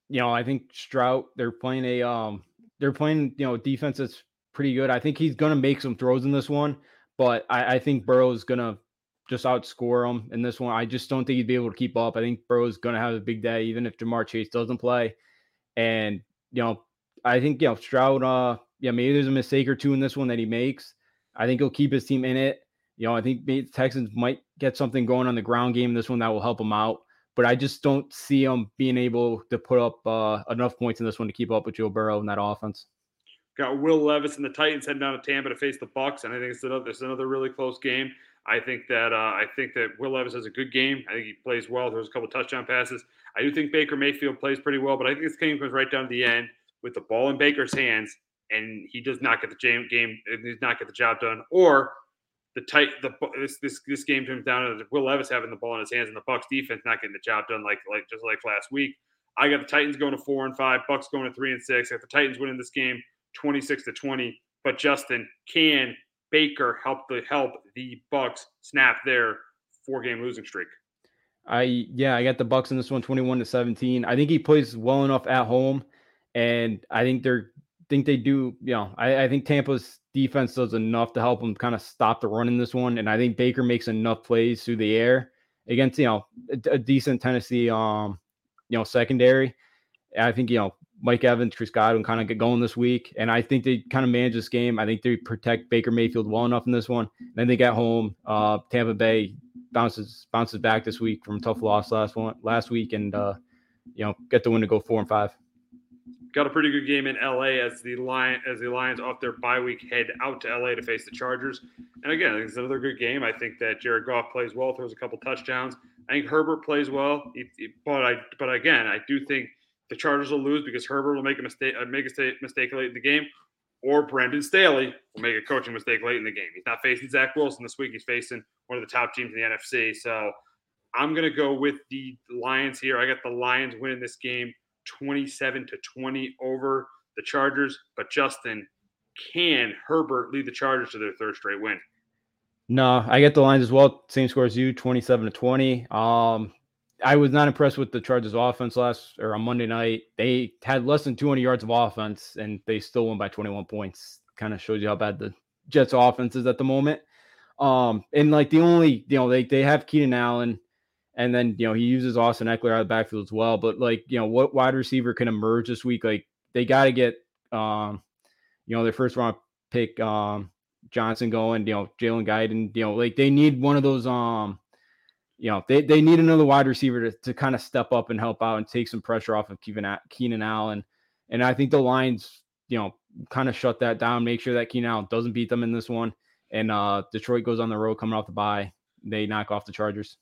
you know, I think Stroud, they're playing a um they're playing, you know, defense that's pretty good. I think he's gonna make some throws in this one, but I, I think Burrow's gonna just outscore him in this one. I just don't think he'd be able to keep up. I think Burrow's gonna have a big day, even if Ja'Marr Chase doesn't play. And you know, I think you know Stroud. Uh, yeah, maybe there's a mistake or two in this one that he makes. I think he'll keep his team in it. You know, I think the Texans might get something going on the ground game in this one that will help them out. But I just don't see them being able to put up uh, enough points in this one to keep up with Joe Burrow in that offense. Got Will Levis and the Titans heading down to Tampa to face the Bucks, and I think it's another, it's another really close game. I think that uh, I think that Will Levis has a good game. I think he plays well. There's a couple touchdown passes. I do think Baker Mayfield plays pretty well, but I think this game comes right down to the end with the ball in Baker's hands, and he does not get the game game. Does not get the job done, or the tight the this this this game comes down to Will Levis having the ball in his hands and the Bucks defense not getting the job done like like just like last week. I got the Titans going to four and five, Bucks going to three and six. I got the Titans winning this game 26 to 20. But Justin, can Baker help the help the Bucks snap their four game losing streak? I yeah, I got the Bucks in this one 21 to 17. I think he plays well enough at home, and I think they're think they do, you know, I, I think Tampa's defense does enough to help them kind of stop the run in this one. And I think Baker makes enough plays through the air against, you know, a, a decent Tennessee um, you know, secondary. I think, you know, Mike Evans, Chris Godwin kind of get going this week. And I think they kind of manage this game. I think they protect Baker Mayfield well enough in this one. And Then they get home. Uh, Tampa Bay bounces bounces back this week from tough loss last one last week and uh, you know, get the win to go four and five. Got a pretty good game in LA as the Lion as the Lions off their bye week head out to LA to face the Chargers. And again, it's another good game. I think that Jared Goff plays well, throws a couple touchdowns. I think Herbert plays well, but I but again, I do think the Chargers will lose because Herbert will make a mistake uh, make a mistake late in the game, or Brandon Staley will make a coaching mistake late in the game. He's not facing Zach Wilson this week. He's facing one of the top teams in the NFC. So I'm to go with the Lions here. I got the Lions winning this game 27 to 20 over the Chargers. But Justin, can Herbert lead the Chargers to their third straight win? No, I get the lines as well. Same score as you, 27 to 20. Um, I was not impressed with the Chargers offense last or on Monday night. They had less than 200 yards of offense and they still won by 21 points. Kind of shows you how bad the Jets offense is at the moment. Um, and like the only, you know, they, they have Keenan Allen and then, you know, he uses Austin Ekeler out of the backfield as well. But like, you know, what wide receiver can emerge this week? Like they got to get, um, you know, their first round pick, um, Johnson going, you know, Jalen Guyton, you know, like they need one of those, um, you know, they, they need another wide receiver to, to kind of step up and help out and take some pressure off of Keenan, Keenan Allen. And I think the Lions, you know, kind of shut that down, make sure that Keenan Allen doesn't beat them in this one. And uh, Detroit goes on the road coming off the bye. They knock off the Chargers.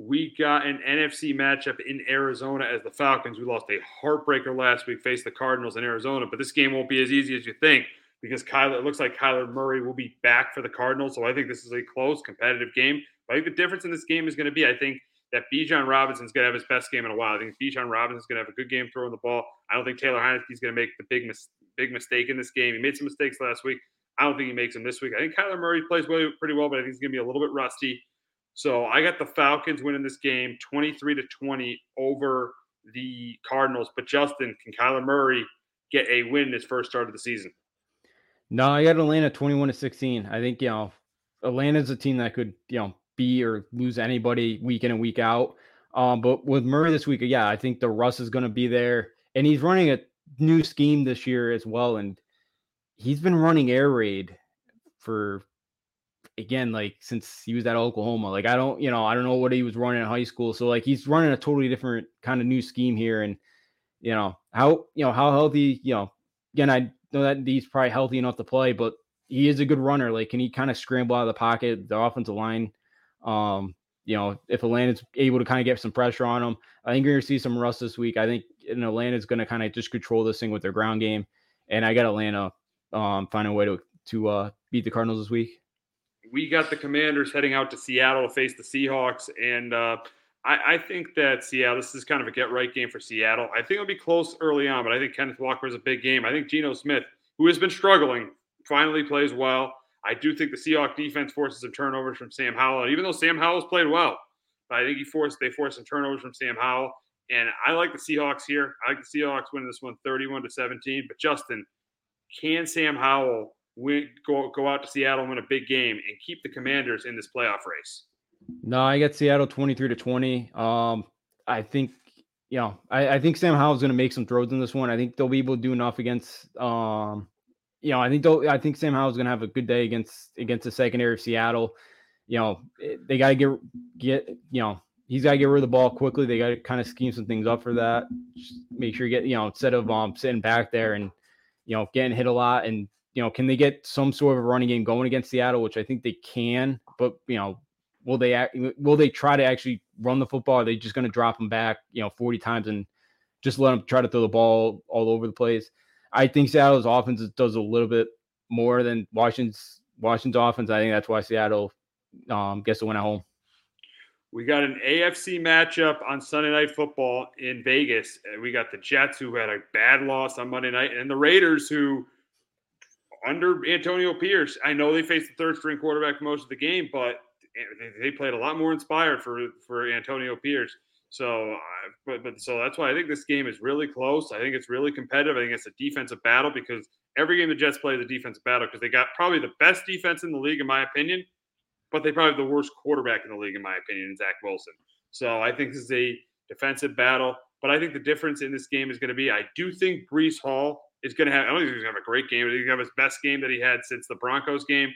We got an NFC matchup in Arizona as the Falcons. We lost a heartbreaker last week, faced the Cardinals in Arizona, but this game won't be as easy as you think because Kyler, it looks like Kyler Murray will be back for the Cardinals. So I think this is a close, competitive game. But I think the difference in this game is going to be, I think that Bijan Robinson's going to have his best game in a while. I think Bijan Robinson's going to have a good game throwing the ball. I don't think Taylor Heinicke's going to make the big mis- big mistake in this game. He made some mistakes last week. I don't think he makes them this week. I think Kyler Murray plays pretty well, but I think he's going to be a little bit rusty. So I got the Falcons winning this game 23 to 20 over the Cardinals. But Justin, can Kyler Murray get a win his first start of the season? No, I got Atlanta 21 to 16. I think, you know, Atlanta's a team that could, you know, be or lose anybody week in and week out. Um, but with Murray this week, yeah, I think the Russ is going to be there, and he's running a new scheme this year as well. And he's been running air raid for again, like since he was at Oklahoma. Like I don't, you know, I don't know what he was running in high school. So like he's running a totally different kind of new scheme here, and you know how you know how healthy. You know, again, I know that he's probably healthy enough to play, but he is a good runner. Like, can he kind of scramble out of the pocket? The offensive line, um, you know, if Atlanta's able to kind of get some pressure on him, I think you're to see some rust this week. I think Atlanta's going to kind of just control this thing with their ground game, and I got Atlanta um, finding a way to to uh, beat the Cardinals this week. We got the Commanders heading out to Seattle to face the Seahawks, and uh, I, I, think that Seattle. This is kind of a get right game for Seattle. I think it'll be close early on, but I think Kenneth Walker is a big game. I think Geno Smith, who has been struggling, finally plays well. I do think the Seahawks defense forces some turnovers from Sam Howell, even though Sam Howell's played well. I think he forced they forced some turnovers from Sam Howell, and I like the Seahawks here. I like the Seahawks winning this one 31 to 17. But Justin, can Sam Howell win, go go out to Seattle and win a big game and keep the Commanders in this playoff race? No, I got Seattle 23 to 20. Um, I think you know, I, I think Sam Howell's going to make some throws in this one. I think they'll be able to do enough against um, you know, I think they'll, I think Sam Howell's going to have a good day against against the secondary of Seattle. You know, eh, they got to get get you know he's got to get rid of the ball quickly. They got to kind of scheme some things up for that. Just make sure you get you know instead of um sitting back there and you know getting hit a lot and you know can they get some sort of a running game going against Seattle, which I think they can. But you know, will they will they try to actually run the football? Are they just going to drop them back you know 40 times and just let them try to throw the ball all over the place? I think Seattle's offense does a little bit more than Washington's Washington's offense. I think that's why Seattle um, gets to win at home. We got an AFC matchup on Sunday Night Football in Vegas. We got the Jets, who had a bad loss on Monday night, and the Raiders, who, under Antonio Pierce, I know they faced the third string quarterback most of the game, but they played a lot more inspired for for Antonio Pierce. So, uh, but but so that's why I think this game is really close. I think it's really competitive. I think it's a defensive battle because every game the Jets play is a defensive battle because they got probably the best defense in the league, in my opinion, but they probably have the worst quarterback in the league, in my opinion, in Zach Wilson. So I think this is a defensive battle. But I think the difference in this game is going to be I do think Breece Hall is going to have, I don't think he's going to have a great game, he's going to have his best game that he had since the Broncos game.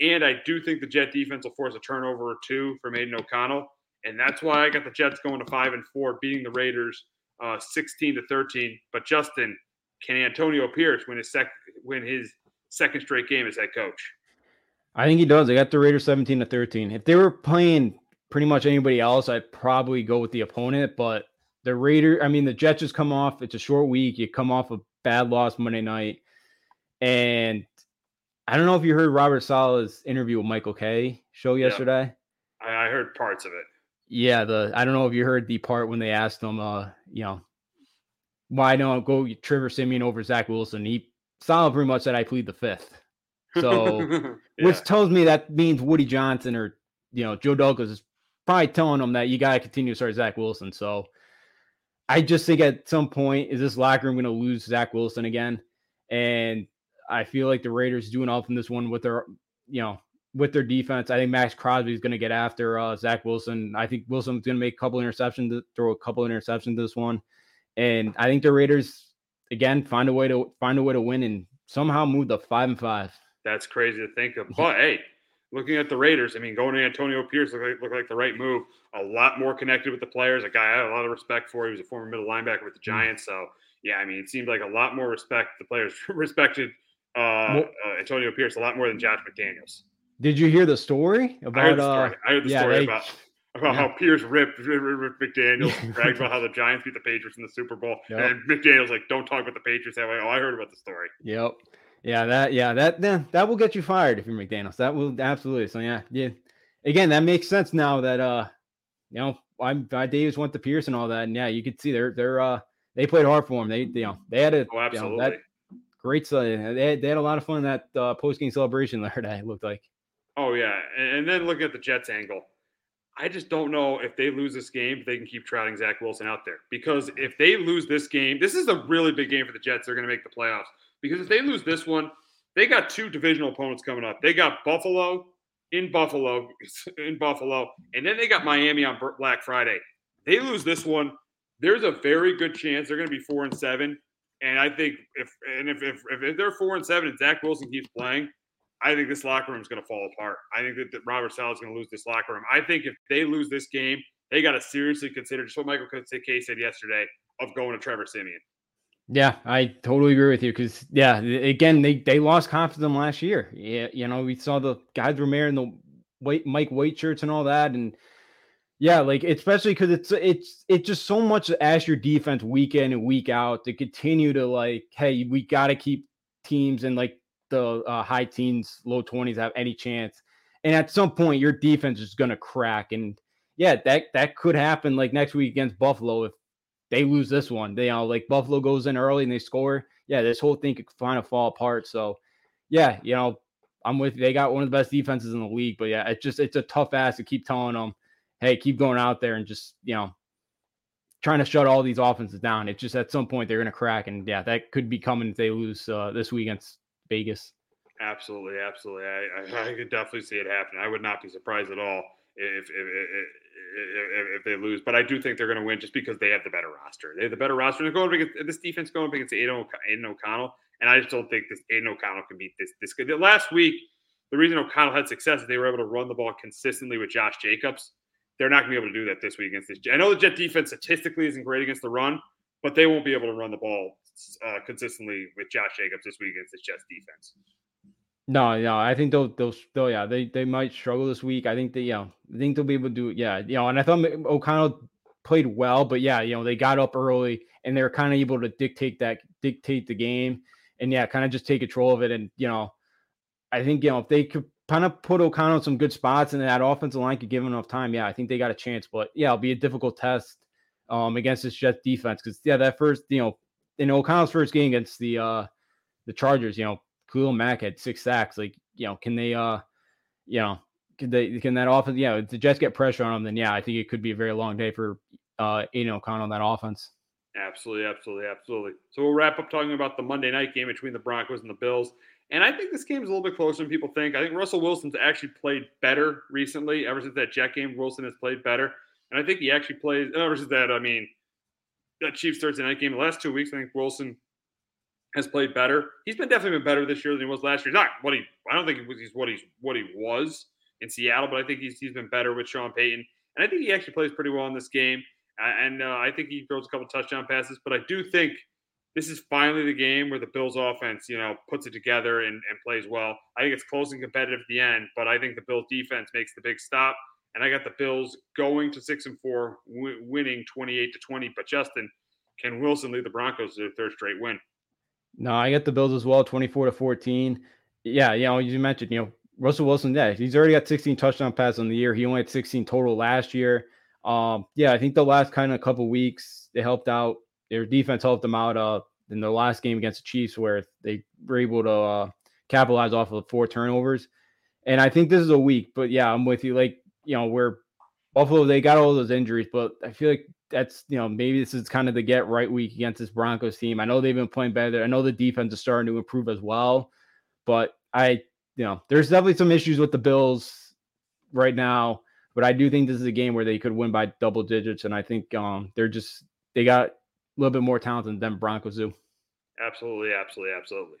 And I do think the Jet defense will force a turnover or two from Aidan O'Connell. And that's why I got the Jets going to five and four, beating the Raiders uh, 16 to 13. But Justin, can Antonio Pierce win his sec win his second straight game as head coach? I think he does. I got the Raiders 17 to 13. If they were playing pretty much anybody else, I'd probably go with the opponent. But the Raider, I mean, the Jets just come off. It's a short week. You come off a bad loss Monday night, and I don't know if you heard Robert Saleh's interview with Michael Kay show yesterday. Yeah. I, heard parts of it. Yeah, the I don't know if you heard the part when they asked him, uh, you know, why don't go Trevor Siemian over Zach Wilson? He Saleh pretty much said I plead the fifth. So, yeah. which tells me that means Woody Johnson or you know Joe Douglas is probably telling them that you got to continue to start Zach Wilson. So, I just think at some point is this locker room going to lose Zach Wilson again, and I feel like the Raiders doing off in this one with their you know with their defense. I think Maxx Crosby is going to get after uh, Zach Wilson. I think Wilson's going to make a couple interceptions, throw a couple interceptions this one, and I think the Raiders again find a way to find a way to win and somehow move to five and five. That's crazy to think of. But hey, looking at the Raiders, I mean, going to Antonio Pierce looked like, looked like the right move. A lot more connected with the players. A guy I had a lot of respect for. He was a former middle linebacker with the mm. Giants. So yeah, I mean, it seemed like a lot more respect. The players respected uh, uh, Antonio Pierce a lot more than Josh McDaniels. Did you hear the story about? I heard the story, uh, I heard the yeah, story they, about about yeah. how Pierce ripped, ripped McDaniels, bragged about how the Giants beat the Patriots in the Super Bowl, yep. and McDaniels like, "Don't talk about the Patriots that way." Oh, I heard about the story. Yep. Yeah, that yeah that then that will get you fired if you're McDaniels. That will absolutely. So yeah, yeah. Again, that makes sense now that uh, you know, I'm I Davis went to Pierce and all that, and yeah, you could see they're they're uh they played hard for him. They you know they had a oh, absolutely. You know, that great. Uh, they had, they had a lot of fun in that uh, post game celebration there. That looked like. Oh yeah, and then looking at the Jets angle, I just don't know if they lose this game, they can keep trotting Zach Wilson out there. Because if they lose this game, this is a really big game for the Jets. They're going to make the playoffs. Because if they lose this one, they got two divisional opponents coming up. They got Buffalo in Buffalo, in Buffalo, and then they got Miami on Black Friday. They lose this one, there's a very good chance they're going to be four and seven. And I think if and if if, if they're four and seven and Zach Wilson keeps playing, I think this locker room is going to fall apart. I think that, that Robert Saleh is going to lose this locker room. I think if they lose this game, they got to seriously consider just what Michael Kay said yesterday of going to Trevor Siemian. Yeah, I totally agree with you because yeah, again they they lost confidence last year. Yeah, you know we saw the guys were wearing the white Mike White shirts and all that, and yeah, like especially because it's it's it's just so much to ask your defense week in and week out to continue to like, hey, we got to keep teams in like the uh, high teens, low twenties have any chance, and at some point your defense is to crack, and yeah, that that could happen like next week against Buffalo if they lose this one. They you know like Buffalo goes in early and they score. Yeah, this whole thing could kind of fall apart. So yeah, you know, I'm with they got one of the best defenses in the league, but yeah, it's just it's a tough ass to keep telling them, hey, keep going out there and just you know trying to shut all these offenses down. It's just at some point they're gonna crack, and yeah, that could be coming if they lose uh, this week against Vegas. Absolutely, absolutely. I, I, I could definitely see it happen. I would not be surprised at all if if, if, if they lose. But I do think they're going to win just because they have the better roster. They have the better roster. They're going against this defense going against Aidan, Aidan O'Connell, and I just don't think this Aidan O'Connell can beat this. This good. Last week, the reason O'Connell had success is they were able to run the ball consistently with Josh Jacobs. They're not going to be able to do that this week against this. I know the Jet defense statistically isn't great against the run, but they won't be able to run the ball uh, consistently with Josh Jacobs this week against this Jets defense. No, no, I think they'll, they'll, they'll, yeah, they, they might struggle this week. I think they, yeah, I think they'll be able to do, yeah, you know, and I thought O'Connell played well, but yeah, you know, they got up early and they were kind of able to dictate that, dictate the game, and yeah, kind of just take control of it. And you know, I think you know if they could kind of put O'Connell in some good spots and that offensive line could give him enough time, yeah, I think they got a chance. But yeah, it'll be a difficult test um against this Jets defense because yeah, that first, you know, in O'Connell's first game against the uh the Chargers, you know, Khalil Mack had six sacks. Like, you know, can they uh you know, can they can that offense, yeah, if the Jets get pressure on them, then yeah, I think it could be a very long day for uh Aidan O'Connell on that offense. Absolutely, absolutely, absolutely. So we'll wrap up talking about the Monday night game between the Broncos and the Bills. And I think this game is a little bit closer than people think. I think Russell Wilson's actually played better recently. Ever since that Jet game, Wilson has played better. And I think he actually plays, ever since that, I mean, that Chiefs Thursday night game, the last two weeks, I think Wilson has played better. He's been definitely been better this year than he was last year. He's not what he. I don't think he's what he's what he was in Seattle, but I think he's he's been better with Sean Payton, and I think he actually plays pretty well in this game. and uh, I think he throws a couple touchdown passes. But I do think this is finally the game where the Bills offense, you know, puts it together and, and plays well. I think it's close and competitive at the end, but I think the Bills defense makes the big stop. And I got the Bills going to six and four, w- winning 28 to 20. But Justin, can Wilson lead the Broncos to their third straight win? No, I got the Bills as well, 24 to 14. Yeah, you know, you mentioned, you know, Russell Wilson, yeah, he's already got 16 touchdown passes on the year. He only had 16 total last year. Um, yeah, I think the last kind of couple weeks they helped out. Their defense helped them out uh in the last game against the Chiefs where they were able to uh, capitalize off of four turnovers. And I think this is a week, but yeah, I'm with you. Like, you know, where Buffalo they got all those injuries, but I feel like that's you know maybe this is kind of the get right week against this Broncos team. I know they've been playing better. I know the defense is starting to improve as well, but I you know there's definitely some issues with the Bills right now. But I do think this is a game where they could win by double digits, and I think um they're just they got a little bit more talent than them Broncos do. Absolutely, absolutely, absolutely,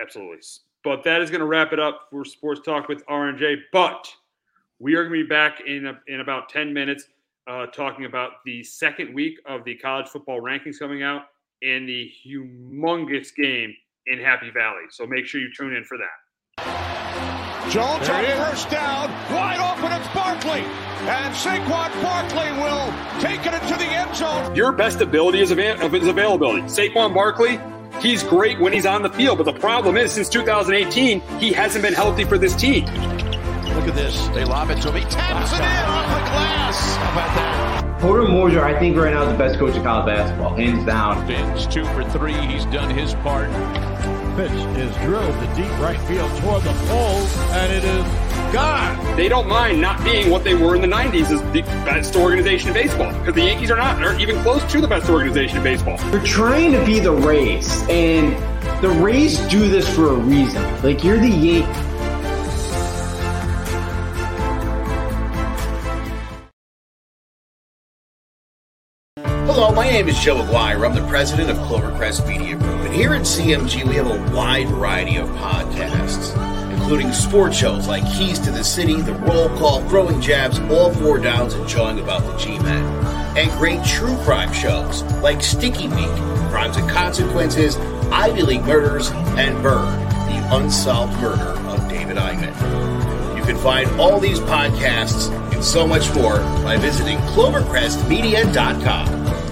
absolutely. But that is going to wrap it up for Sports Talk with RNJ. But we are going to be back in a, in about ten minutes uh, talking about the second week of the college football rankings coming out and the humongous game in Happy Valley. So make sure you tune in for that. Jones on first down, wide open. It's Barkley, and Saquon Barkley will take it into the end zone. Your best ability is, av- is availability. Saquon Barkley, he's great when he's on the field, but the problem is since 2018, he hasn't been healthy for this team. Look at this. They lob it to him. He taps it in off the glass. How about that? Porter Moser, I think right now is the best coach of college basketball, hands down. Fins two for three. He's done his part. Pitch is drilled to deep right field toward the pole, and it is gone. They don't mind not being what they were in the 90s as the best organization in baseball because the Yankees are not, are even close to the best organization in baseball. They're trying to be the Rays, and the Rays do this for a reason. Like you're the Yankees. Hello, my name is Joe Aguirre. I'm the president of Clovercrest Media Group. And here at CMG, we have a wide variety of podcasts, including sports shows like Keys to the City, The Roll Call, Throwing Jabs, All Four Downs, and Jawing About the G-Men. And great true crime shows like Sticky Week, Crimes and Consequences, Ivy League Murders, and Bird, the unsolved murder of David Eichmann. Can find all these podcasts and so much more by visiting clovercrestmedia.com.